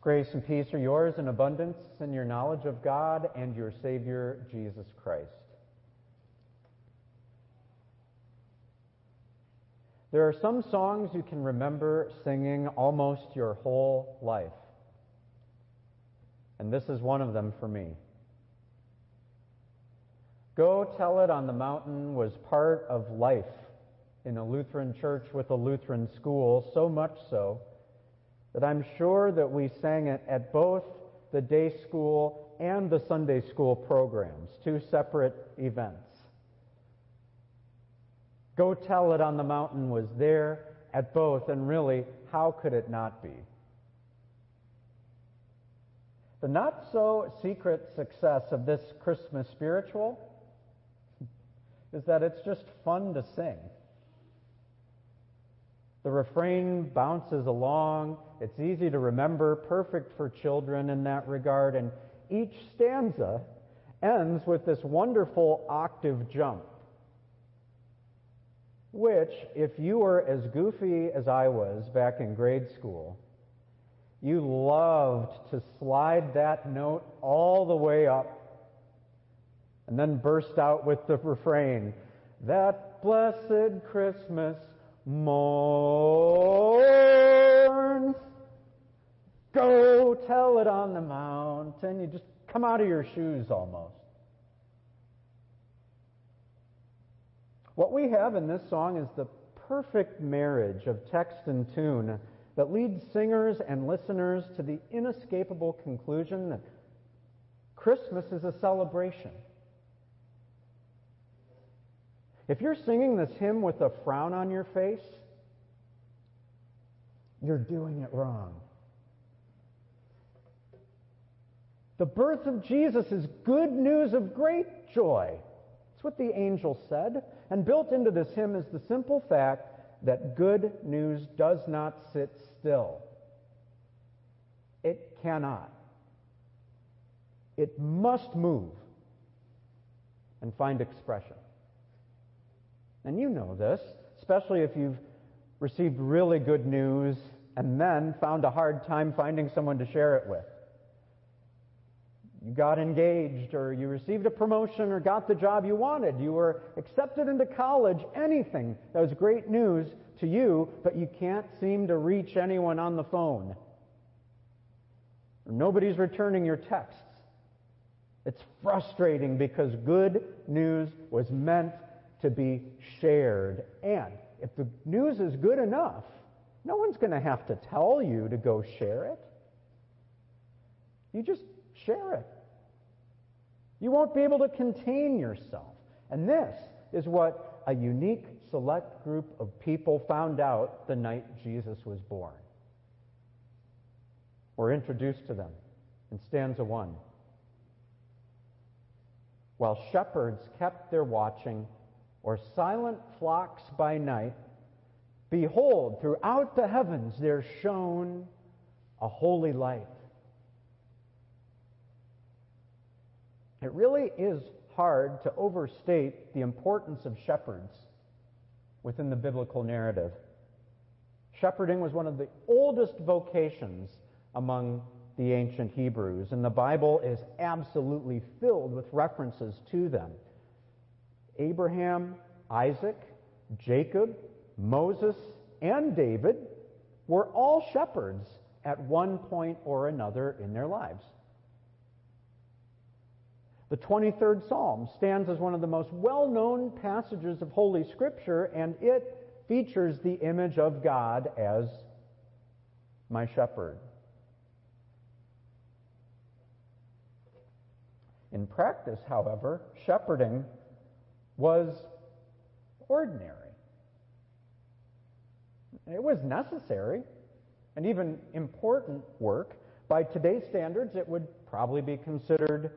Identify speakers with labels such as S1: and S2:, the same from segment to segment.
S1: Grace and peace are yours in abundance in your knowledge of God and your Savior, Jesus Christ. There are some songs you can remember singing almost your whole life. And this is one of them for me. Go Tell It on the Mountain was part of life in a Lutheran church with a Lutheran school, so much so that I'm sure that we sang it at both the day school and the Sunday school programs, two separate events. Go Tell It on the Mountain was there at both, and really, how could it not be? The not so secret success of this Christmas spiritual is that it's just fun to sing. The refrain bounces along. It's easy to remember, perfect for children in that regard. And each stanza ends with this wonderful octave jump, which, if you were as goofy as I was back in grade school, you loved to slide that note all the way up and then burst out with the refrain, that blessed Christmas morn. Go tell it on the mountain. You just come out of your shoes almost. What we have in this song is the perfect marriage of text and tune that leads singers and listeners to the inescapable conclusion that Christmas is a celebration. If you're singing this hymn with a frown on your face, you're doing it wrong. The birth of Jesus is good news of great joy. That's what the angel said. And built into this hymn is the simple fact that good news does not sit still. It cannot. It must move and find expression. And you know this, especially if you've received really good news and then found a hard time finding someone to share it with. You got engaged or you received a promotion or got the job you wanted. You were accepted into college, anything that was great news to you, but you can't seem to reach anyone on the phone. Nobody's returning your texts. It's frustrating because good news was meant to be shared. And if the news is good enough, no one's going to have to tell you to go share it. You just share it. You won't be able to contain yourself. And this is what a unique select group of people found out the night Jesus was born. We're introduced to them in stanza one. While shepherds kept their watching, or silent flocks by night, behold, throughout the heavens there shone a holy light. It really is hard to overstate the importance of shepherds within the biblical narrative. Shepherding was one of the oldest vocations among the ancient Hebrews, and the Bible is absolutely filled with references to them. Abraham, Isaac, Jacob, Moses, and David were all shepherds at one point or another in their lives. The 23rd Psalm stands as one of the most well known passages of Holy Scripture, and it features the image of God as my shepherd. In practice, however, shepherding was ordinary. It was necessary and even important work. By today's standards, it would probably be considered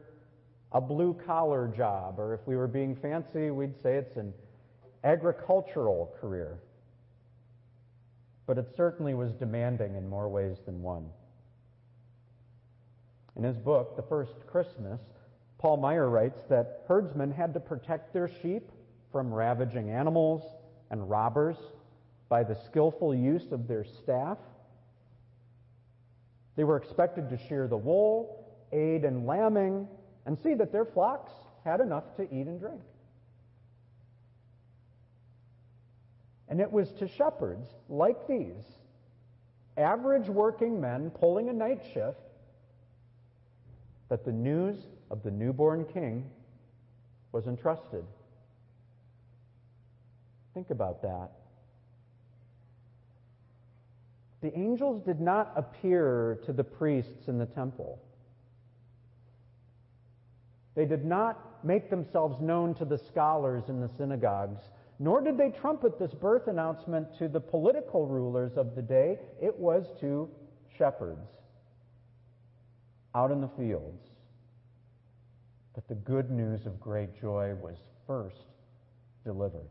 S1: a blue collar job, or if we were being fancy, we'd say it's an agricultural career. But it certainly was demanding in more ways than one. In his book, The First Christmas, Paul Maier writes that herdsmen had to protect their sheep from ravaging animals and robbers by the skillful use of their staff. They were expected to shear the wool, aid in lambing, and see that their flocks had enough to eat and drink. And it was to shepherds like these, average working men pulling a night shift, that the news of the newborn king was entrusted. Think about that. The angels did not appear to the priests in the temple. They did not make themselves known to the scholars in the synagogues, nor did they trumpet this birth announcement to the political rulers of the day. It was to shepherds out in the fields. But the good news of great joy was first delivered.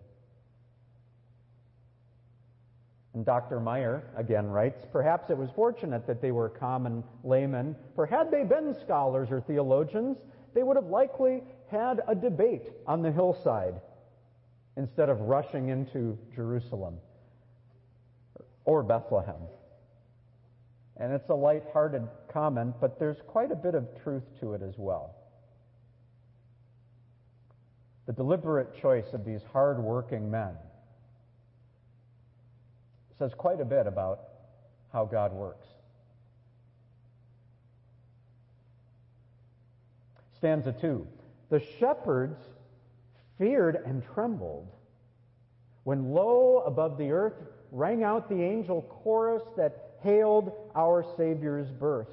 S1: And Dr. Maier again writes Perhaps it was fortunate that they were common laymen, for had they been scholars or theologians, they would have likely had a debate on the hillside instead of rushing into Jerusalem or Bethlehem. And it's a light-hearted comment, but there's quite a bit of truth to it as well. The deliberate choice of these hard-working men says quite a bit about how God works. Stanza 2. The shepherds feared and trembled when lo, above the earth rang out the angel chorus that hailed our Savior's birth.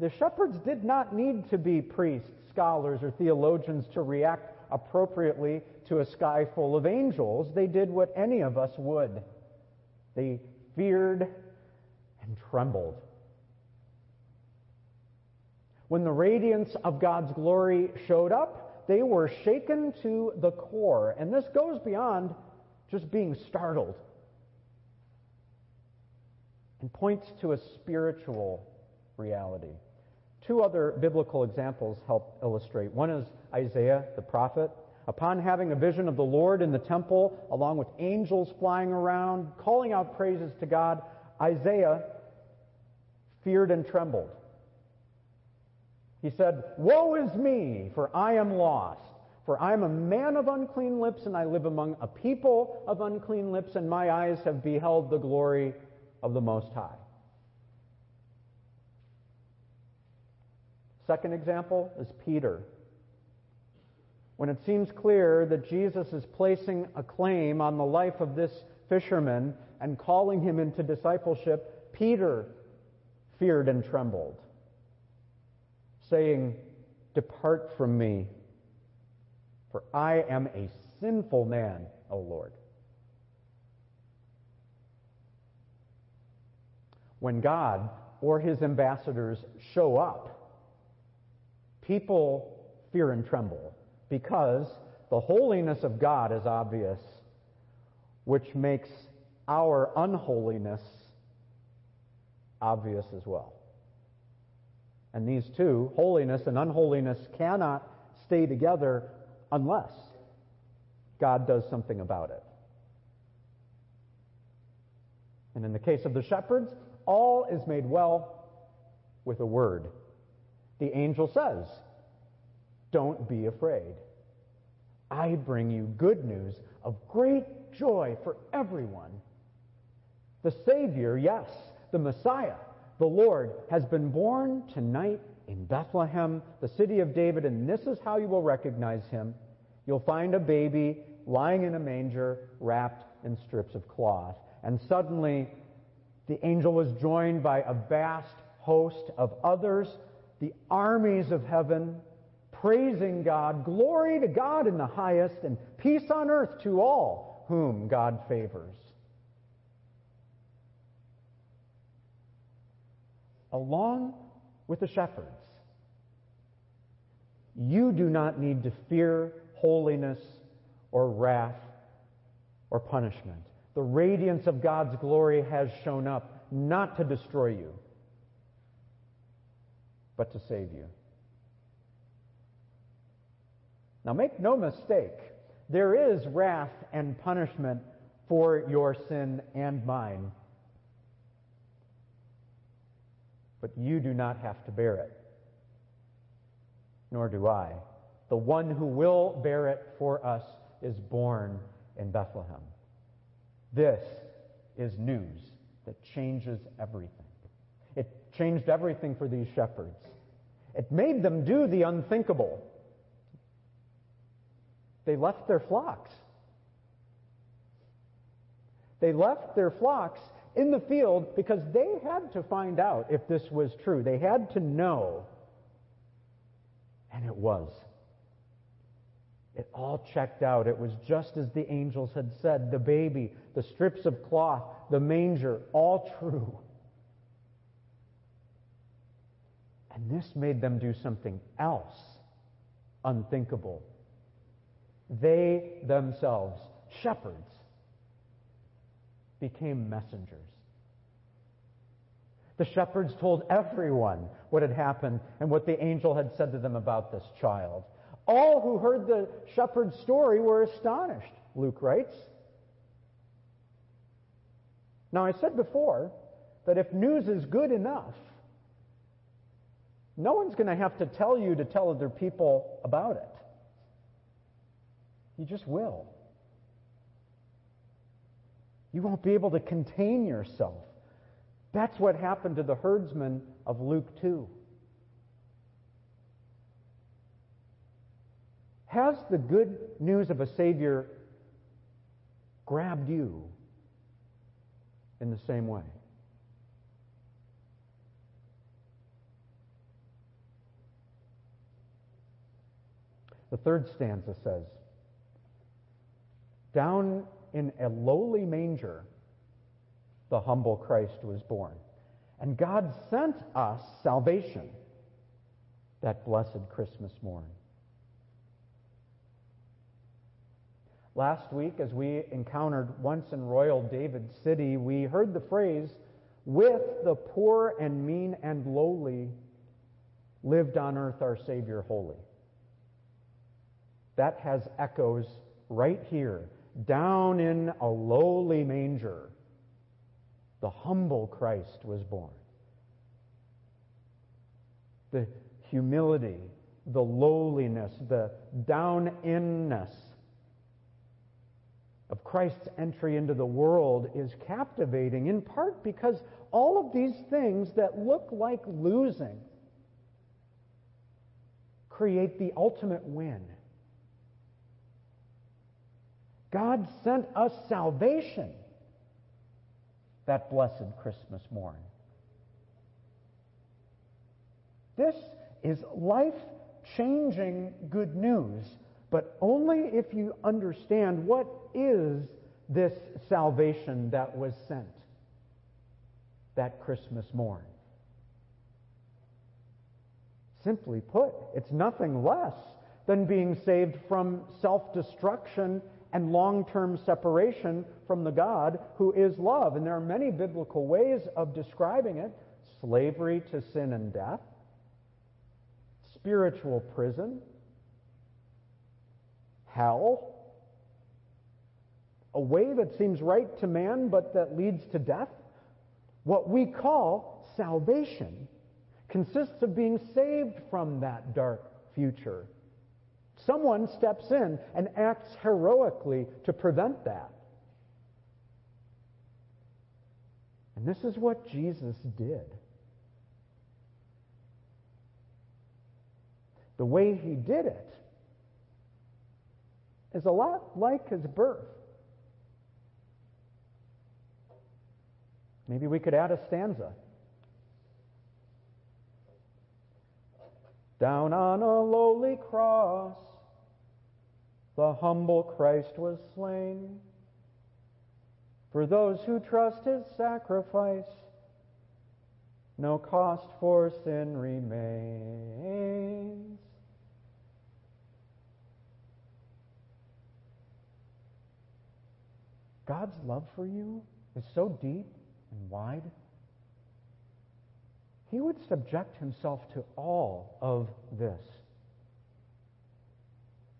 S1: The shepherds did not need to be priests, scholars, or theologians to react appropriately to a sky full of angels. They did what any of us would. They feared and trembled. When the radiance of God's glory showed up, they were shaken to the core. And this goes beyond just being startled and points to a spiritual reality. Two other biblical examples help illustrate. One is Isaiah the prophet. Upon having a vision of the Lord in the temple, along with angels flying around, calling out praises to God, Isaiah feared and trembled. He said, Woe is me, for I am lost. For I am a man of unclean lips, and I live among a people of unclean lips, and my eyes have beheld the glory of the Most High. Second example is Peter. When it seems clear that Jesus is placing a claim on the life of this fisherman and calling him into discipleship, Peter feared and trembled saying, Depart from me, for I am a sinful man, O Lord. When God or his ambassadors show up, people fear and tremble because the holiness of God is obvious, which makes our unholiness obvious as well. And these two, holiness and unholiness, cannot stay together unless God does something about it. And in the case of the shepherds, all is made well with a word. The angel says, Don't be afraid. I bring you good news of great joy for everyone. The Savior, yes, the Messiah, the Lord has been born tonight in Bethlehem, the city of David, and this is how you will recognize him. You'll find a baby lying in a manger wrapped in strips of cloth. And suddenly, the angel was joined by a vast host of others, the armies of heaven, praising God. Glory to God in the highest, and peace on earth to all whom God favors. along with the shepherds. You do not need to fear holiness or wrath or punishment. The radiance of God's glory has shown up not to destroy you, but to save you. Now, make no mistake, there is wrath and punishment for your sin and mine but you do not have to bear it. Nor do I. The one who will bear it for us is born in Bethlehem. This is news that changes everything. It changed everything for these shepherds. It made them do the unthinkable. They left their flocks. They left their flocks in the field because they had to find out if this was true. They had to know. And it was. It all checked out. It was just as the angels had said the baby, the strips of cloth, the manger, all true. And this made them do something else unthinkable. They themselves, shepherds, became messengers. The shepherds told everyone what had happened and what the angel had said to them about this child. All who heard the shepherd's story were astonished, Luke writes. Now, I said before that if news is good enough, no one's going to have to tell you to tell other people about it. You just will. You won't be able to contain yourself. That's what happened to the herdsmen of Luke 2. Has the good news of a Savior grabbed you in the same way? The third stanza says, Down in a lowly manger, the humble Christ was born. And God sent us salvation that blessed Christmas morn. Last week, as we encountered once in royal David City, we heard the phrase, with the poor and mean and lowly lived on earth our Savior holy. That has echoes right here, down in a lowly manger. The humble Christ was born. The humility, the lowliness, the down inness of Christ's entry into the world is captivating, in part because all of these things that look like losing create the ultimate win. God sent us salvation that blessed Christmas morn. This is life changing good news, but only if you understand what is this salvation that was sent that Christmas morn. Simply put, it's nothing less than being saved from self destruction and long term separation from the God who is love. And there are many biblical ways of describing it slavery to sin and death, spiritual prison, hell, a way that seems right to man but that leads to death. What we call salvation consists of being saved from that dark future Someone steps in and acts heroically to prevent that. And this is what Jesus did. The way he did it is a lot like his birth. Maybe we could add a stanza. Down on a lowly cross, the humble Christ was slain. For those who trust his sacrifice, no cost for sin remains. God's love for you is so deep and wide, he would subject himself to all of this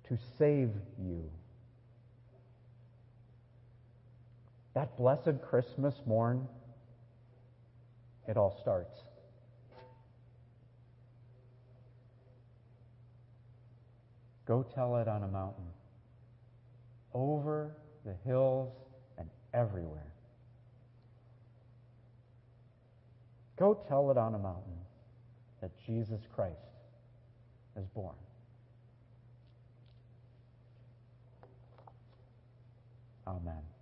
S1: to save you. That blessed Christmas morn, it all starts. Go tell it on a mountain, over the hills everywhere. Go tell it on a mountain that Jesus Christ is born. Amen.